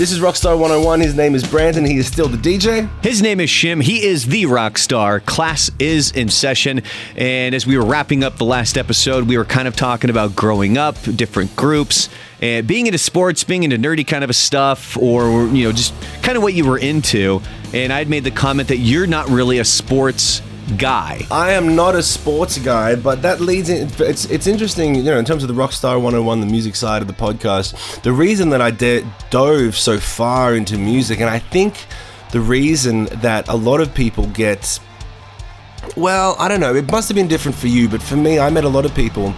This is Rockstar 101. His name is Brandon. He is still the DJ. His name is Shim. He is the rock star. Class is in session. And as we were wrapping up the last episode, we were kind of talking about growing up, different groups, and being into sports, being into nerdy kind of a stuff, or, you know, just kind of what you were into. And I'd made the comment that you're not really a sports guy. I am not a sports guy, but that leads in. It's it's interesting, you know, in terms of the Rockstar 101, the music side of the podcast. The reason that I de- dove so far into music, and I think the reason that a lot of people get, well, I don't know, it must have been different for you, but for me, I met a lot of people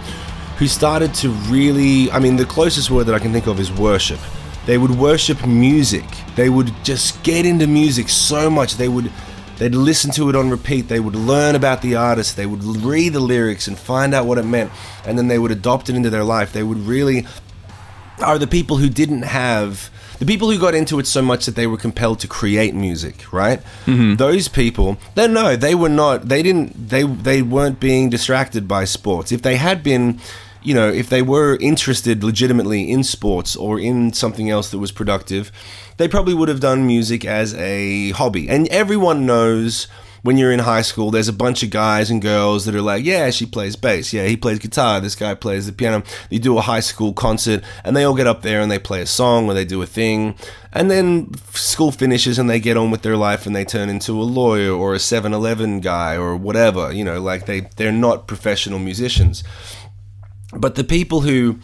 who started to really. I mean, the closest word that I can think of is worship. They would worship music. They would just get into music so much. They would They'd listen to it on repeat. They would learn about the artist. They would read the lyrics and find out what it meant. And then they would adopt it into their life. They would really are the people who didn't have the people who got into it so much that they were compelled to create music, right? Mm-hmm. Those people, they no, they were not. They didn't. They they weren't being distracted by sports. If they had been, you know, if they were interested legitimately in sports or in something else that was productive, they probably would have done music as a hobby. And everyone knows when you're in high school, there's a bunch of guys and girls that are like, yeah, she plays bass. Yeah, he plays guitar. This guy plays the piano. You do a high school concert and they all get up there and they play a song or they do a thing. And then school finishes and they get on with their life and they turn into a lawyer or a 7 Eleven guy or whatever. You know, like they, they're not professional musicians. But the people who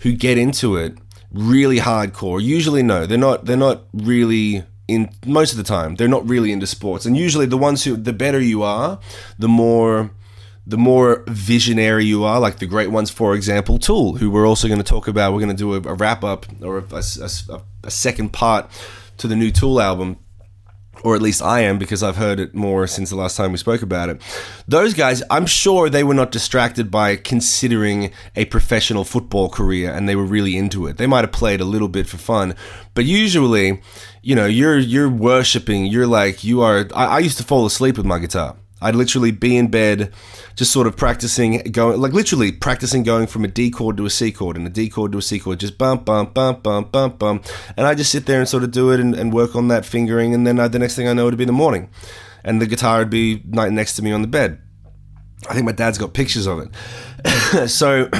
who get into it really hardcore, usually no, they're not they're not really in most of the time they're not really into sports. And usually the ones who the better you are the more the more visionary you are like the great ones for example tool who we're also going to talk about. We're going to do a, a wrap up or a, a, a, second part to the new tool album or at least I am because I've heard it more since the last time we spoke about it. Those guys, I'm sure they were not distracted by considering a professional football career and they were really into it. They might have played a little bit for fun, but usually, you know, you're you're worshiping, you're like you are I, I used to fall asleep with my guitar. I'd literally be in bed, just sort of practicing going, like literally practicing going from a D chord to a C chord and a D chord to a C chord, just bump, bump, bump, bump, bump, bump. And I just sit there and sort of do it and, and work on that fingering. And then I, the next thing I know, it'd be the morning. And the guitar would be right next to me on the bed. I think my dad's got pictures of it. so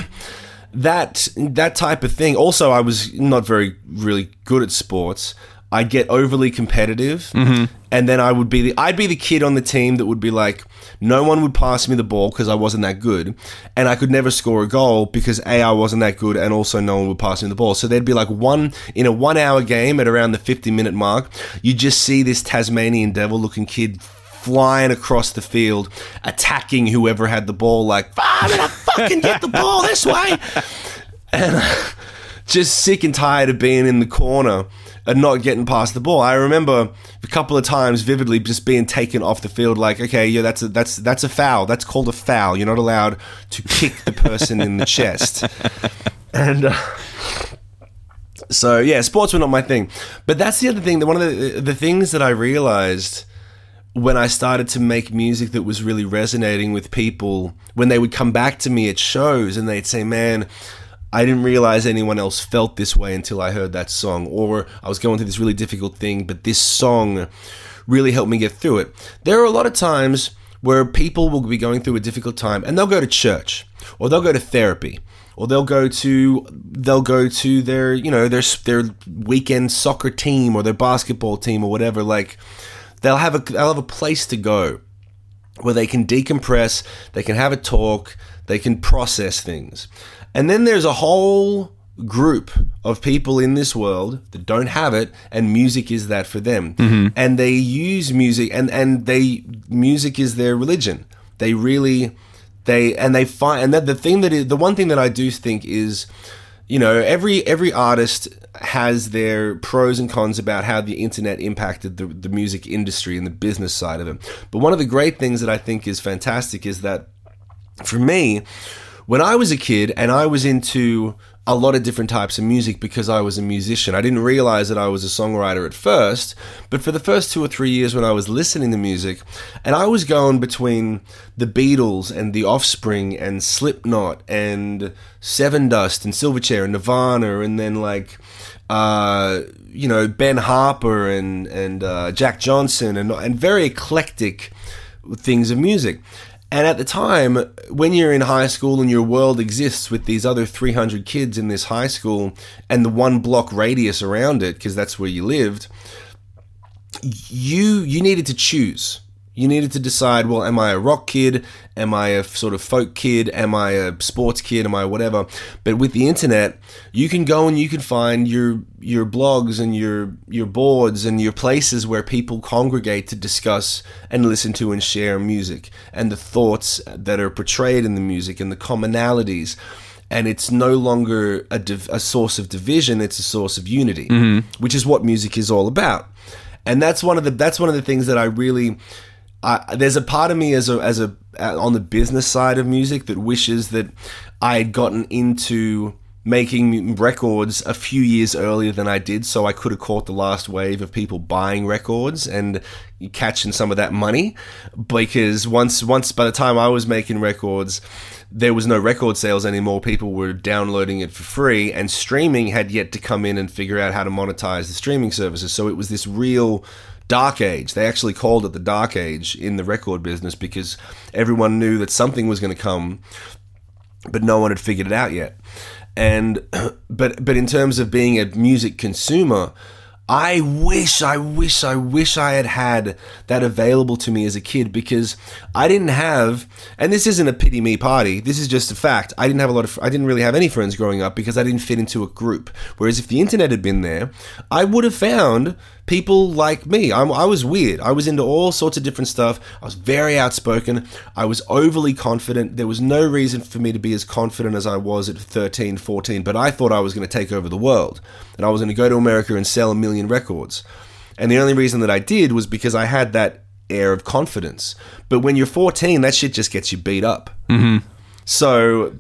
that that type of thing. Also, I was not very really good at sports. I'd get overly competitive, mm-hmm. and then I would be the I'd be the kid on the team that would be like, no one would pass me the ball because I wasn't that good, and I could never score a goal because a I wasn't that good, and also no one would pass me the ball. So there'd be like one in a one hour game at around the fifty minute mark, you just see this Tasmanian devil looking kid flying across the field, attacking whoever had the ball. Like, I'm gonna fucking get the ball this way, and just sick and tired of being in the corner and not getting past the ball. I remember a couple of times vividly just being taken off the field. Like, okay, yeah, that's a, that's that's a foul. That's called a foul. You're not allowed to kick the person in the chest. And uh, so, yeah, sports were not my thing. But that's the other thing. That one of the the things that I realized when I started to make music that was really resonating with people, when they would come back to me at shows and they'd say, "Man." I didn't realize anyone else felt this way until I heard that song, or I was going through this really difficult thing, but this song really helped me get through it. There are a lot of times where people will be going through a difficult time and they'll go to church or they'll go to therapy or they'll go to they'll go to their you know their their weekend soccer team or their basketball team or whatever like they'll have a they'll have a place to go where they can decompress they can have a talk they can process things. And then there's a whole group of people in this world that don't have it and music is that for them. Mm-hmm. and they use music and and they music is their religion. They really they and they find and that the thing that is the one thing that I do think is you know every every artist has their pros and cons about how the internet impacted the, the music industry and the business side of it but one of the great things that I think is fantastic is that for me when I was a kid and I was into a lot of different types of music because I was a musician. I didn't realize that I was a songwriter at first, but for the first two or three years when I was listening to music, and I was going between the Beatles and the Offspring and Slipknot and Sevendust and Silverchair and Nirvana, and then like uh, you know Ben Harper and and uh, Jack Johnson and and very eclectic things of music. And at the time, when you're in high school and your world exists with these other 300 kids in this high school and the one block radius around it, because that's where you lived, you you needed to choose. You needed to decide, well, am I a rock kid? Am I a sort of folk kid? Am I a sports kid? Am I whatever? But with the internet, you can go and you can find your your blogs and your your boards and your places where people congregate to discuss and listen to and share music and the thoughts that are portrayed in the music and the commonalities. And it's no longer a, div- a source of division; it's a source of unity, mm-hmm. which is what music is all about. And that's one of the that's one of the things that I really I, there's a part of me as a as a uh, on the business side of music that wishes that I had gotten into making records a few years earlier than I did, so I could have caught the last wave of people buying records and catching some of that money. Because once once by the time I was making records, there was no record sales anymore. People were downloading it for free, and streaming had yet to come in and figure out how to monetize the streaming services. So it was this real dark age. They actually called it the dark age in the record business because everyone knew that something was going to come, but no one had figured it out yet. And but but in terms of being a music consumer, I wish, I wish, I wish I had had that available to me as a kid because I didn't have, and this isn't a pity me party. This is just a fact. I didn't have a lot of, I didn't really have any friends growing up because I didn't fit into a group. Whereas if the internet had been there, I would have found people like me. I'm, I was weird. I was into all sorts of different stuff. I was very outspoken. I was overly confident. There was no reason for me to be as confident as I was at 13, 14, but I thought I was going to take over the world and I was going to go to America and sell a million records. And the only reason that I did was because I had that air of confidence. But when you're 14, that shit just gets you beat up. Mm-hmm. So,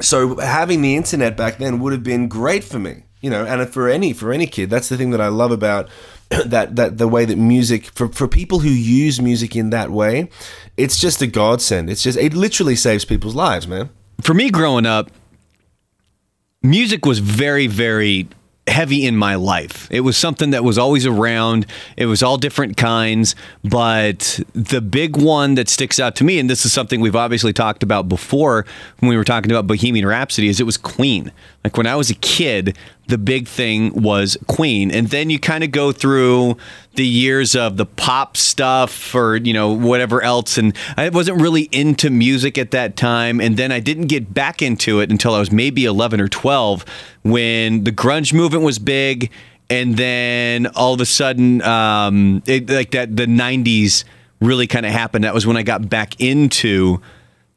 so having the internet back then would have been great for me you know and for any for any kid that's the thing that i love about that that the way that music for for people who use music in that way it's just a godsend it's just it literally saves people's lives man For me growing up, music was very, very heavy in my life. It was something that was always around. It was all different kinds, but the big one that sticks out to me, and this is something we've obviously talked about before when we were talking about Bohemian Rhapsody, is it was Queen. Like when I was a kid, the big thing was Queen. And then you kind of go through the years of the pop stuff or, you know, whatever else. And I wasn't really into music at that time. And then I didn't get back into it until I was maybe 11 or 12 when the grunge movement was big. And then all of a sudden, um, it, like that, the 90s really kind of happened. That was when I got back into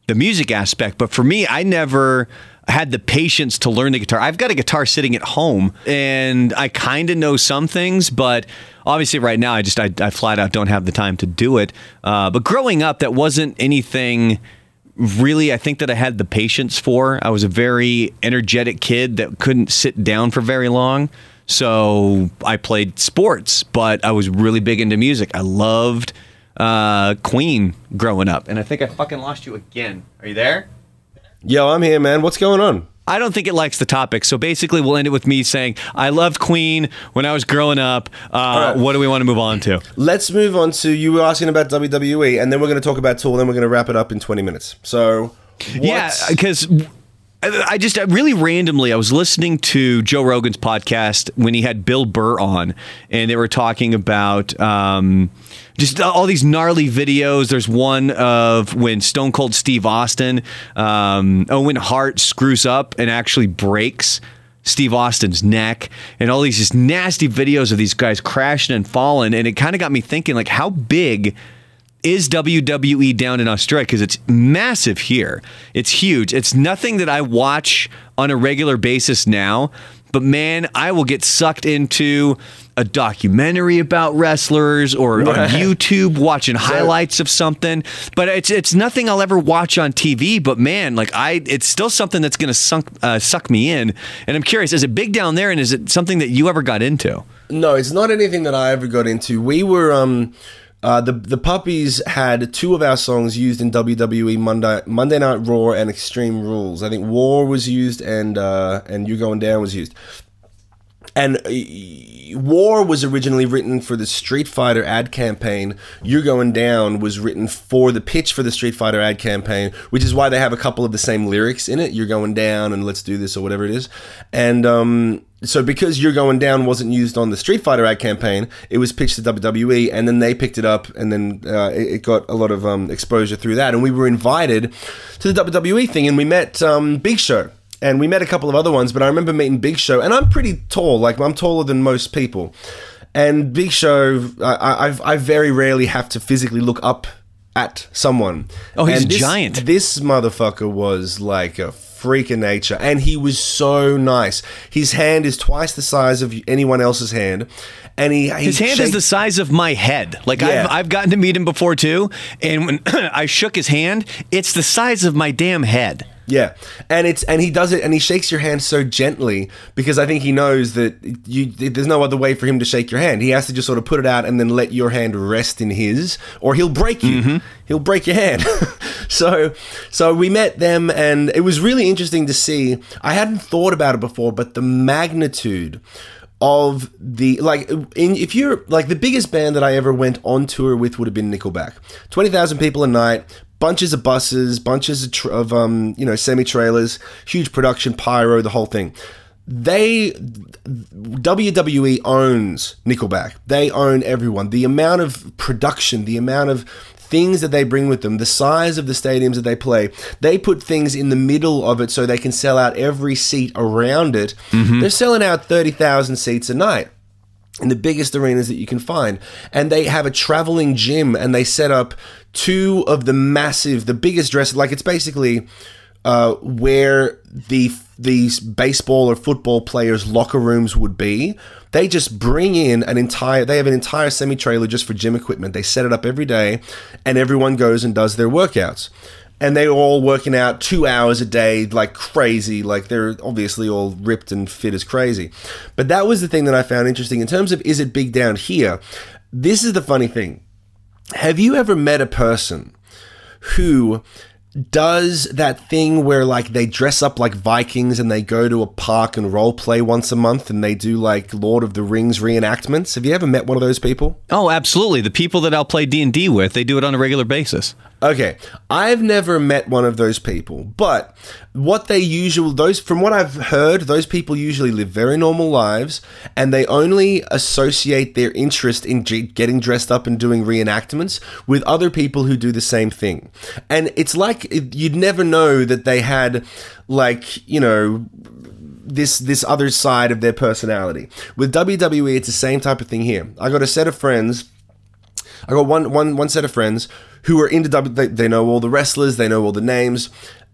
the music aspect. But for me, I never had the patience to learn the guitar. I've got a guitar sitting at home and I kind of know some things, but obviously right now I just, I, I flat out don't have the time to do it. Uh, but growing up, that wasn't anything really I think that I had the patience for. I was a very energetic kid that couldn't sit down for very long. So I played sports, but I was really big into music. I loved uh, Queen growing up. And I think I fucking lost you again. Are you there? Yo i'm here man what's going on I don't think it likes the topic. So basically, we'll end it with me saying, I loved Queen when I was growing up. Uh, right. What do we want to move on to? let's move on to you were asking about wwe and then we're going to talk about tool then we're going to wrap it up in 20 minutes so Yeah, because I just really randomly I was listening to Joe Rogan's podcast when he had Bill Burr on, and they were talking about um, just all these gnarly videos. There's one of when Stone Cold Steve Austin, um, Owen Hart screws up and actually breaks. Steve Austin's neck and all these just nasty videos of these guys crashing and falling and it kind of got me thinking like how big is WWE down in Australia because it's massive here. It's huge. It's nothing that I watch on a regular basis now, but man, I will get sucked into a documentary about wrestlers or on YouTube watching highlights of something. But it's it's nothing I'll ever watch on TV. But man, like I, it's still something that's going to suck uh, suck me in. And I'm curious, is it big down there, and is it something that you ever got into? No, it's not anything that I ever got into. We were um uh, the the puppies had two of our songs used in WWE Monday Monday Night Raw and Extreme Rules. I think War was used and uh, and You Going Down was used. and uh, War was originally written for the Street Fighter ad campaign. You're Going Down was written for the pitch for the Street Fighter ad campaign, which is why they have a couple of the same lyrics in it. You're Going Down and Let's Do This or whatever it is. And um, so because You're Going Down wasn't used on the Street Fighter ad campaign, it was pitched to WWE and then they picked it up and then uh, it, it, got a lot of um, exposure through that. And we were invited to the WWE thing and we met um, Big Show and we met a couple of other ones, but I remember meeting Big Show, and I'm pretty tall, like I'm taller than most people. And Big Show, I, I, I very rarely have to physically look up at someone. Oh, he's and this, giant. This motherfucker was like a freak of nature, and he was so nice. His hand is twice the size of anyone else's hand, and he, he his hand shake- is the size of my head. Like Yeah. I've, I've gotten to meet him before too, and when I shook his hand, it's the size of my damn head. Yeah, and it's and he does it and he shakes your hand so gently because I think he knows that you there's no other way for him to shake your hand. He has to just sort of put it out and then let your hand rest in his, or he'll break you. Mm-hmm. He'll break your hand. so so we met them and it was really interesting to see. I hadn't thought about it before, but the magnitude of the like in, if you're like the biggest band that I ever went on tour with would have been Nickelback. 20,000 people a night, bunches of buses, bunches of, tr- of um, you know, semi-trailers, huge production, pyro, the whole thing. They WWE owns Nickelback. They own everyone. The amount of production, the amount of things that they bring with them, the size of the stadiums that they play, they put things in the middle of it so they can sell out every seat around it. They're selling out 30,000 seats a night in the biggest arenas that you can find. And they have a traveling gym and they set up two of the massive, the biggest dress, like it's basically uh, where the these baseball or football players' locker rooms would be. They just bring in an entire. They have an entire semi trailer just for gym equipment. They set it up every day, and everyone goes and does their workouts. And they're all working out two hours a day like crazy. Like they're obviously all ripped and fit as crazy. But that was the thing that I found interesting in terms of is it big down here? This is the funny thing. Have you ever met a person who does that thing where like they dress up like Vikings and they go to a park and role play once a month and they do like Lord of the Rings reenactments? Have you ever met one of those people? Oh, absolutely. The people that I'll play D and D with, they do it on a regular basis. Okay, I've never met one of those people, but what they usually those from what I've heard, those people usually live very normal lives, and they only associate their interest in g- getting dressed up and doing reenactments with other people who do the same thing, and it's like you'd never know that they had like you know this this other side of their personality. With WWE, it's the same type of thing here. I got a set of friends I got one one one set of friends who are into W. They, they know all the wrestlers. They know all the names.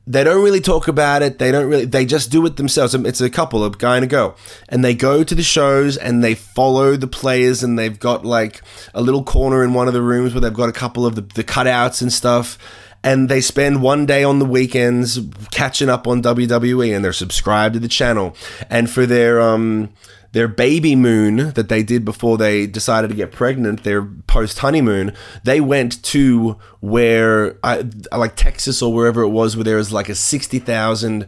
They don't really talk about it. They don't really. They just do it themselves. It's a couple, a guy and a girl, and they go to the shows and they follow the players. And they've got like a little corner in one of the rooms where they've got a couple of the, the cutouts and stuff. And they spend one day on the weekends catching up on WWE, and they're subscribed to the channel. And for their um their baby moon that they did before they decided to get pregnant, their post honeymoon, they went to where, I, like Texas or wherever it was, where there was like a 60,000,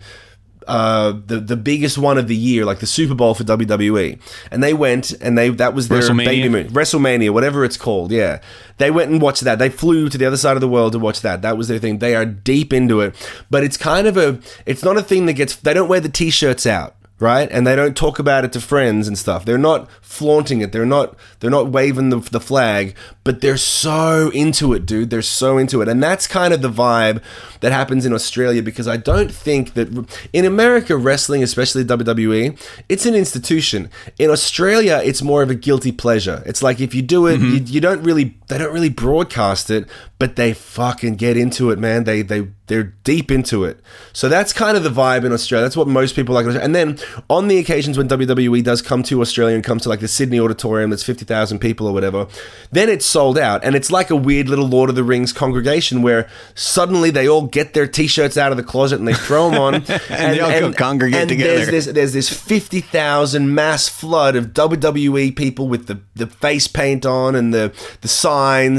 uh, the, the biggest one of the year, like the Super Bowl for WWE. And they went and they, that was their baby moon. WrestleMania, whatever it's called, yeah. They went and watched that. They flew to the other side of the world to watch that. That was their thing. They are deep into it. But it's kind of a, it's not a thing that gets, they don't wear the t shirts out right? And they don't talk about it to friends and stuff. They're not flaunting it. They're not they're not waving the, the flag but they're so into it dude. They're so into it. And that's kind of the vibe that happens in australia because i don't think that in america wrestling especially wwe it's an institution. In australia it's more of a guilty pleasure. It's like if you do it mm-hmm. you, you don't really they don't really broadcast it but they fucking get into it man they they they're deep into it so that's kind of the vibe in australia that's what most people like and then on the occasions when WWE does come to Australia and comes to like the Sydney Auditorium that's 50,000 people or whatever, then it's sold out. And it's like a weird little Lord of the Rings congregation where suddenly they all get their t shirts out of the closet and they throw them on. and, they all go congregate and together. There's this, there's this 50,000 mass flood of WWE people with the, the face paint on and the, the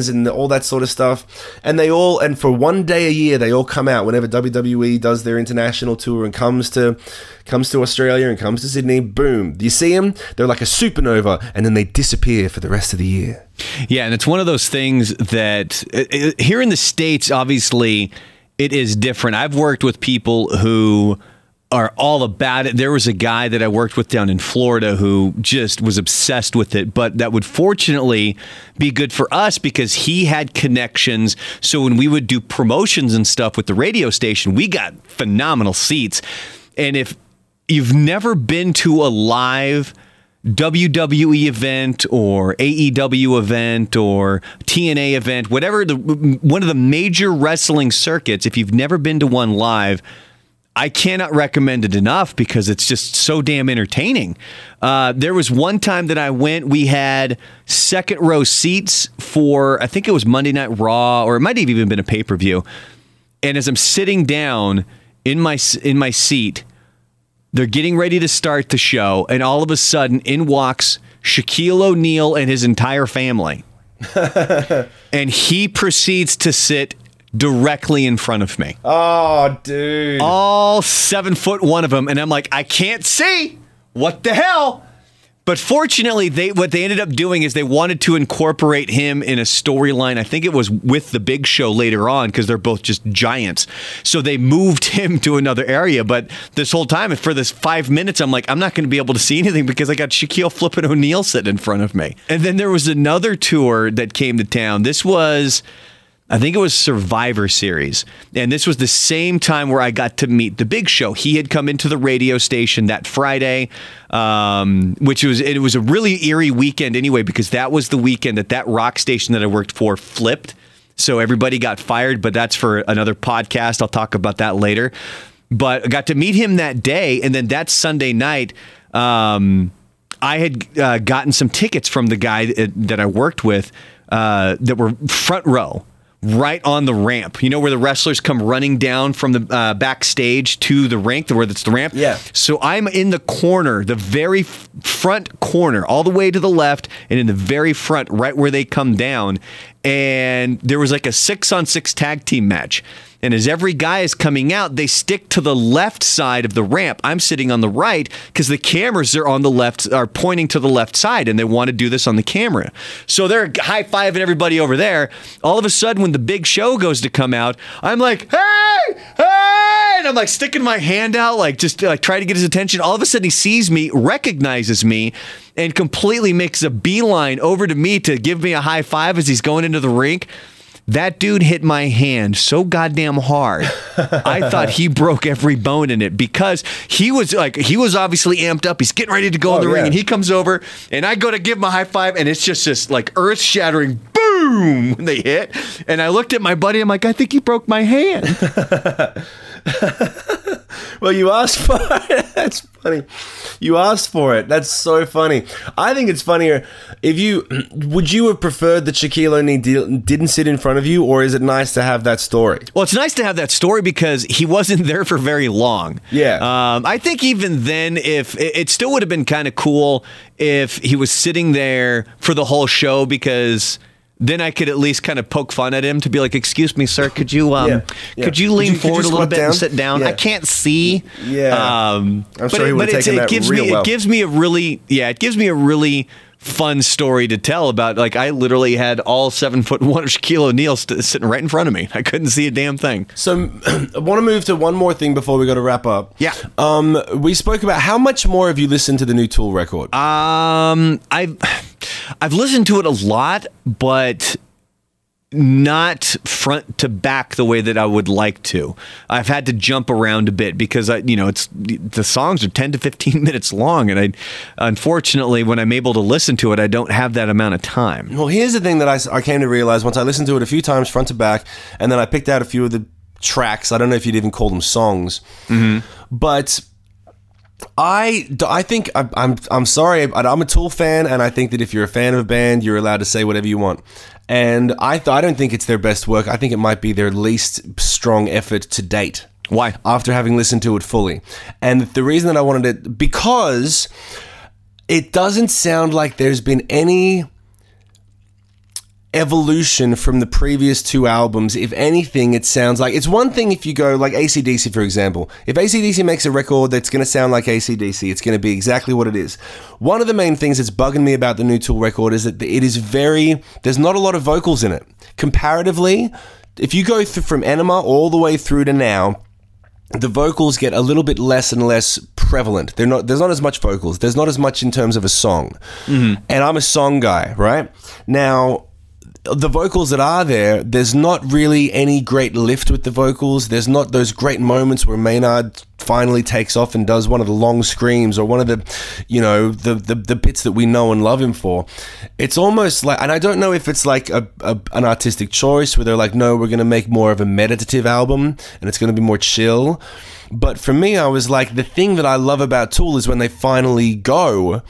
and all that sort of stuff. And they all, and for one day a year, they all come out whenever WWE does their international tour and comes to comes to Australia and comes to Sydney. Boom, you see them? They're like a supernova, and then they disappear for the rest of the year. Yeah, and it's one of those things that uh, uh, here in the states, obviously, it is different. I've worked with people who are all about it. There was a guy that I worked with down in Florida who just was obsessed with it, but that would fortunately be good for us because he had connections. So when we would do promotions and stuff with the radio station, we got phenomenal seats. And if you've never been to a live WWE event or AEW event or TNA event, whatever the one of the major wrestling circuits, if you've never been to one live, I cannot recommend it enough because it's just so damn entertaining. Uh, there was one time that I went, we had second row seats for, I think it was Monday Night Raw, or it might have even been a pay per view. And as I'm sitting down in my in my seat, they're getting ready to start the show, and all of a sudden, in walks Shaquille O'Neal and his entire family. and he proceeds to sit directly in front of me. Oh, dude. All seven foot one of them. And I'm like, I can't see. What the hell? But fortunately, they what they ended up doing is they wanted to incorporate him in a storyline. I think it was with the Big Show later on because they're both just giants. So they moved him to another area. But this whole time, for this five minutes, I'm like, I'm not going to be able to see anything because I got Shaquille Flippin' O'Neal sitting in front of me. And then there was another tour that came to town. This was. I think it was Survivor Series. And this was the same time where I got to meet the Big Show. He had come into the radio station that Friday, um, which was it was a really eerie weekend anyway because that was the weekend that that rock station that I worked for flipped. So everybody got fired, but that's for another podcast. I'll talk about that later. But I got to meet him that day, and then that Sunday night. Um, I had uh, gotten some tickets from the guy that, I worked with uh, that were front row right on the ramp. You know where the wrestlers come running down from the uh, backstage to the rink, where it's the ramp. Yeah. So I'm in the corner, the very front corner, all the way to the left, and in the very front, right where they come down. And there was like a six on six tag team match. And as every guy is coming out, they stick to the left side of the ramp. I'm sitting on the right because the cameras are on the left, are pointing to the left side, and they want to do this on the camera. So they're high fiving everybody over there. All of a sudden, when the big show goes to come out, I'm like, hey, hey! And I'm like sticking my hand out, like just like trying to get his attention. All of a sudden, he sees me, recognizes me, and completely makes a beeline over to me to give me a high five as he's going into the rink. That dude hit my hand so goddamn hard. I thought he broke every bone in it because he was like, he was obviously amped up. He's getting ready to go Oh, in the ring and he comes over and I go to give him a high five and it's just this like earth shattering boom when they hit. And I looked at my buddy. I'm like, I think he broke my hand. Well, you asked for it. That's funny. You asked for it. That's so funny. I think it's funnier if you would you have preferred that Shaquille O'Neal didn't sit in front of you, or is it nice to have that story? Well, it's nice to have that story because he wasn't there for very long. Yeah. Um, I think even then, if it it still would have been kind of cool if he was sitting there for the whole show because. Then I could at least kind of poke fun at him to be like, "Excuse me, sir, could you um, Yeah, yeah. could you lean could you forward a little bit down? and sit down? Yeah. I can't see." Yeah. Um, I'm but he would've but taken it that gives real me well. it gives me a really yeah it gives me a really fun story to tell about like I literally had all seven foot one Shaquille O'Neal st- sitting right in front of me. I couldn't see a damn thing. So I want to move to one more thing before we got to wrap up. Yeah. Um, we spoke about how much more have you listened to the new Tool record? Um, I've I've listened to it a lot, but not front to back the way that I would like to. I've had to jump around a bit because I, you know, it's the songs are 10 to 15 minutes long and I unfortunately when I'm able to listen to it, I don't have that amount of time. Well, here's the thing that I, I came to realize once I listened to it a few times front to back, and then I picked out a few of the tracks. I don't know if you'd even call them songs, mm-hmm. but I, I think I'm, I'm I'm sorry, I'm a Tool fan, and I think that if you're a fan of a band, you're allowed to say whatever you want. And I th- I don't think it's their best work. I think it might be their least strong effort to date. Why? After having listened to it fully, and the reason that I wanted it because it doesn't sound like there's been any evolution from the previous two albums. If anything, it sounds like it's one thing if you go like ACDC, for example. If ACDC makes a record that's going to sound like ACDC, it's going to be exactly what it is. One of the main things that's bugging me about the new Tool record is that it is very, there's not a lot of vocals in it. Comparatively, if you go through from Ænima all the way through to now, the vocals get a little bit less and less prevalent. They're not. There's not as much vocals. There's not as much in terms of a song. Mm-hmm. And I'm a song guy, right? Now, the vocals that are there, there's not really any great lift with the vocals. There's not those great moments where Maynard finally takes off and does one of the long screams or one of the, you know, the the, the bits that we know and love him for. It's almost like, and I don't know if it's like a, a an artistic choice where they're like, no, we're going to make more of a meditative album and it's going to be more chill. But for me, I was like, the thing that I love about Tool is when they finally go,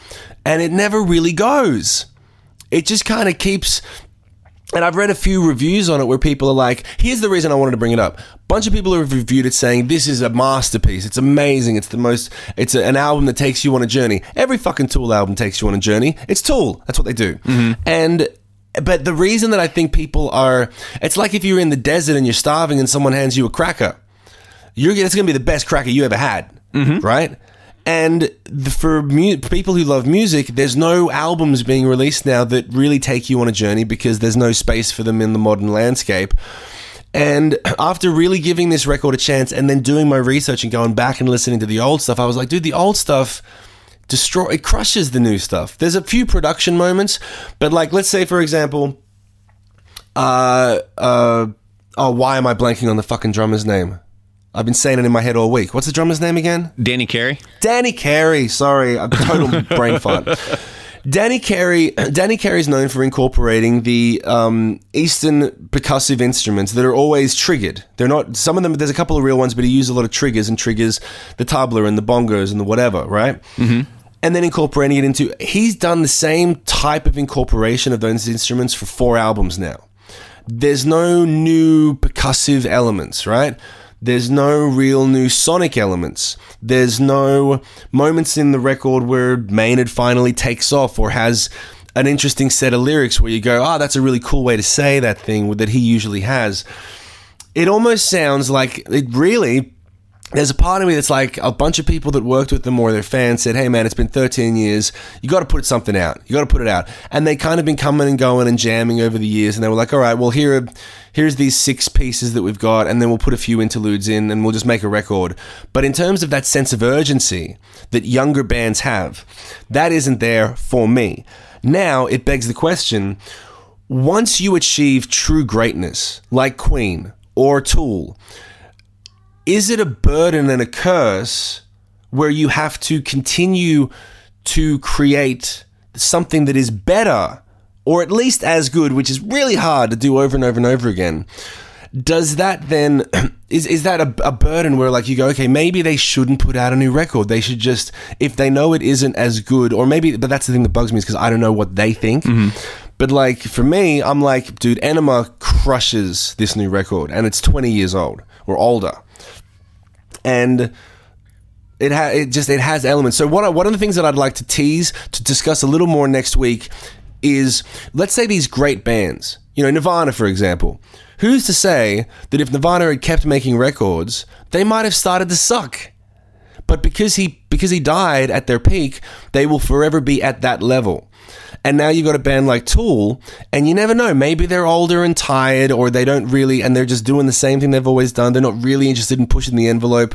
and it never really goes. It just kind of keeps and I've read a few reviews on it where people are like, here's the reason I wanted to bring it up. A bunch of people have reviewed it saying this is a masterpiece. It's amazing. It's the most, it's a, an album that takes you on a journey. Every fucking Tool album takes you on a journey. It's Tool. That's what they do. Mm-hmm. And, but the reason that I think people are, it's like if you're in the desert and you're starving and someone hands you a cracker. You're, it's going to be the best cracker you ever had. Mm-hmm. Right? And the, for mu- people who love music, there's no albums being released now that really take you on a journey because there's no space for them in the modern landscape. And after really giving this record a chance and then doing my research and going back and listening to the old stuff, I was like, dude, the old stuff destroy it crushes the new stuff. There's a few production moments, but like let's say for example, uh uh oh, why am I blanking on the fucking drummer's name? I've been saying it in my head all week. What's the drummer's name again? Danny Carey. Danny Carey. Sorry, I'm a total brain fart. Danny Carey. Danny Carey is known for incorporating the um, Eastern percussive instruments that are always triggered. They're not. Some of them. There's a couple of real ones, but he used a lot of triggers and triggers the tabla and the bongos and the whatever, right? Mm-hmm. And then incorporating it into. He's done the same type of incorporation of those instruments for four albums now. There's no new percussive elements, right? There's no real new sonic elements. There's no moments in the record where Maynard finally takes off or has an interesting set of lyrics where you go, oh, that's a really cool way to say that thing that he usually has. It almost sounds like it really. There's a part of me that's like a bunch of people that worked with them or their fans said, "Hey man, it's been 13 years. You got to put something out. You got to put it out." And they kind of been coming and going and jamming over the years, and they were like, "All right, well here are here's these six pieces that we've got, and then we'll put a few interludes in, and we'll just make a record." But in terms of that sense of urgency that younger bands have, that isn't there for me. Now it begs the question: once you achieve true greatness, like Queen or Tool is it a burden and a curse where you have to continue to create something that is better or at least as good, which is really hard to do over and over and over again? Does that then is is that a, a burden where like you go okay maybe they shouldn't put out a new record. They should just if they know it isn't as good or maybe but that's the thing that bugs me is because I don't know what they think. Mm-hmm. But like for me I'm like dude Ænima crushes this new record and it's 20 years old or older and it ha- it just it has elements. So what one of the things that I'd like to tease to discuss a little more next week is let's say these great bands, you know, Nirvana for example. Who's to say that if Nirvana had kept making records, they might have started to suck? But because he because he died at their peak, they will forever be at that level. And now you've got a band like Tool, and you never know. Maybe they're older and tired, or they don't really, and they're just doing the same thing they've always done. They're not really interested in pushing the envelope,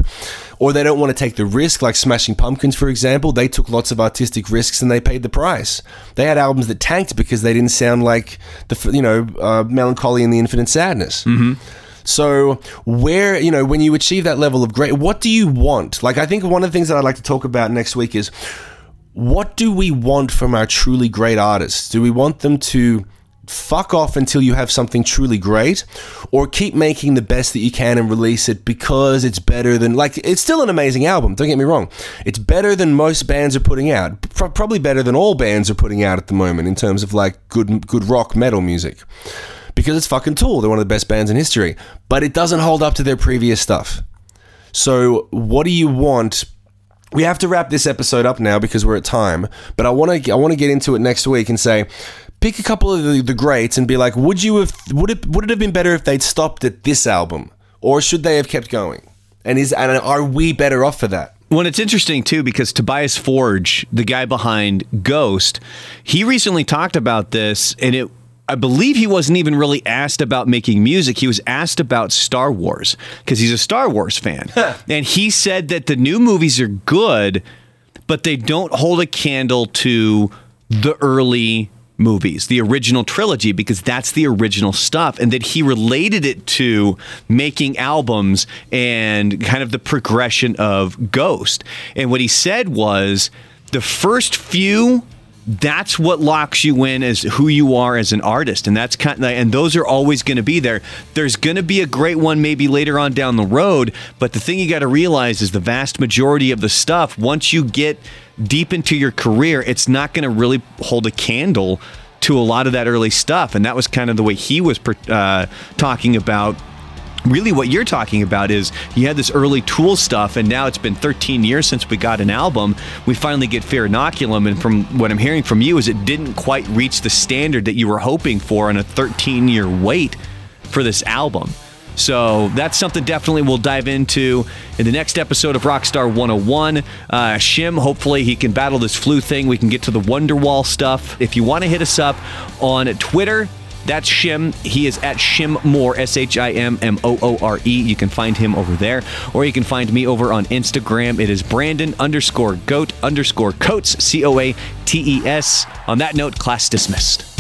or they don't want to take the risk, like Smashing Pumpkins, for example. They took lots of artistic risks and they paid the price. They had albums that tanked because they didn't sound like the, you know, uh, Melancholy and the Infinite Sadness. So, where, you know, when you achieve that level of great, what do you want? Like, I think one of the things that I'd like to talk about next week is what do we want from our truly great artists? Do we want them to fuck off until you have something truly great? Or keep making the best that you can and release it because it's better than like it's still an amazing album don't get me wrong. It's better than most bands are putting out Pro- probably better than all bands are putting out at the moment in terms of like good good rock metal music. Because it's fucking Tool they're one of the best bands in history but it doesn't hold up to their previous stuff. So what do you want we have to wrap this episode up now because we're at time. But I want to I want to get into it next week and say pick a couple of the, the greats and be like, would you have would it would it have been better if they'd stopped at this album, or should they have kept going? And is and are we better off for that? Well, it's interesting too because Tobias Forge, the guy behind Ghost, he recently talked about this, and it. I believe he wasn't even really asked about making music. He was asked about Star Wars because he's a Star Wars fan. and he said that the new movies are good, but they don't hold a candle to the early movies, the original trilogy, because that's the original stuff. And that he related it to making albums and kind of the progression of Ghost. And what he said was the first few that's what locks you in as who you are as an artist. And that's kind of and those are always going to be there. There's going to be a great one maybe later on down the road but the thing you got to realize is the vast majority of the stuff once you get deep into your career it's not going to really hold a candle to a lot of that early stuff. And that was kind of the way he was uh, talking about really what you're talking about is you had this early tool stuff and now it's been 13 years since we got an album we finally get fear inoculum and from what i'm hearing from you is it didn't quite reach the standard that you were hoping for on a 13 year wait for this album so that's something definitely we'll dive into in the next episode of Rockstar 101. Uh, Shim, hopefully he can battle this flu thing. We can get to the Wonderwall stuff. If you want to hit us up on Twitter, that's Shim. He is at Shim Moore, S H I M M O O R E. You can find him over there. Or you can find me over on Instagram. It is Brandon underscore goat underscore coates, C O A T E S. On that note, class dismissed.